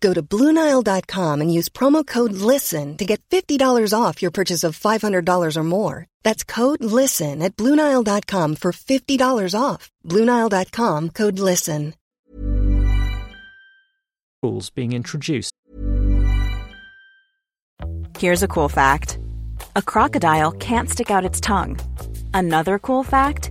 Go to BlueNile.com and use promo code LISTEN to get $50 off your purchase of $500 or more. That's code LISTEN at BlueNile.com for $50 off. BlueNile.com code LISTEN. Rules being introduced. Here's a cool fact a crocodile can't stick out its tongue. Another cool fact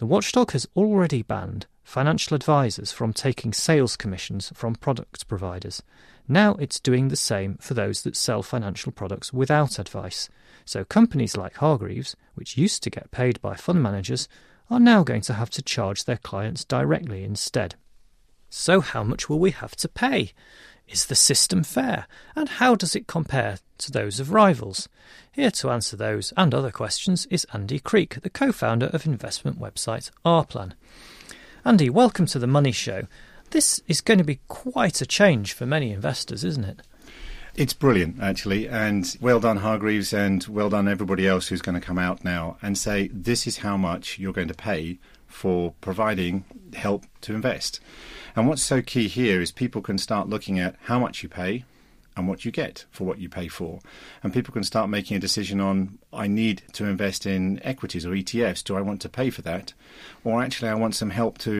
The watchdog has already banned financial advisors from taking sales commissions from product providers. Now it's doing the same for those that sell financial products without advice. So companies like Hargreaves, which used to get paid by fund managers, are now going to have to charge their clients directly instead. So, how much will we have to pay? Is the system fair? And how does it compare to those of rivals? Here to answer those and other questions is Andy Creek, the co founder of investment website Rplan. Andy, welcome to the Money Show. This is going to be quite a change for many investors, isn't it? It's brilliant, actually, and well done, Hargreaves, and well done, everybody else who's going to come out now and say this is how much you're going to pay for providing help to invest. And what's so key here is people can start looking at how much you pay and what you get for what you pay for. And people can start making a decision on I need to invest in equities or ETFs. Do I want to pay for that? Or actually, I want some help to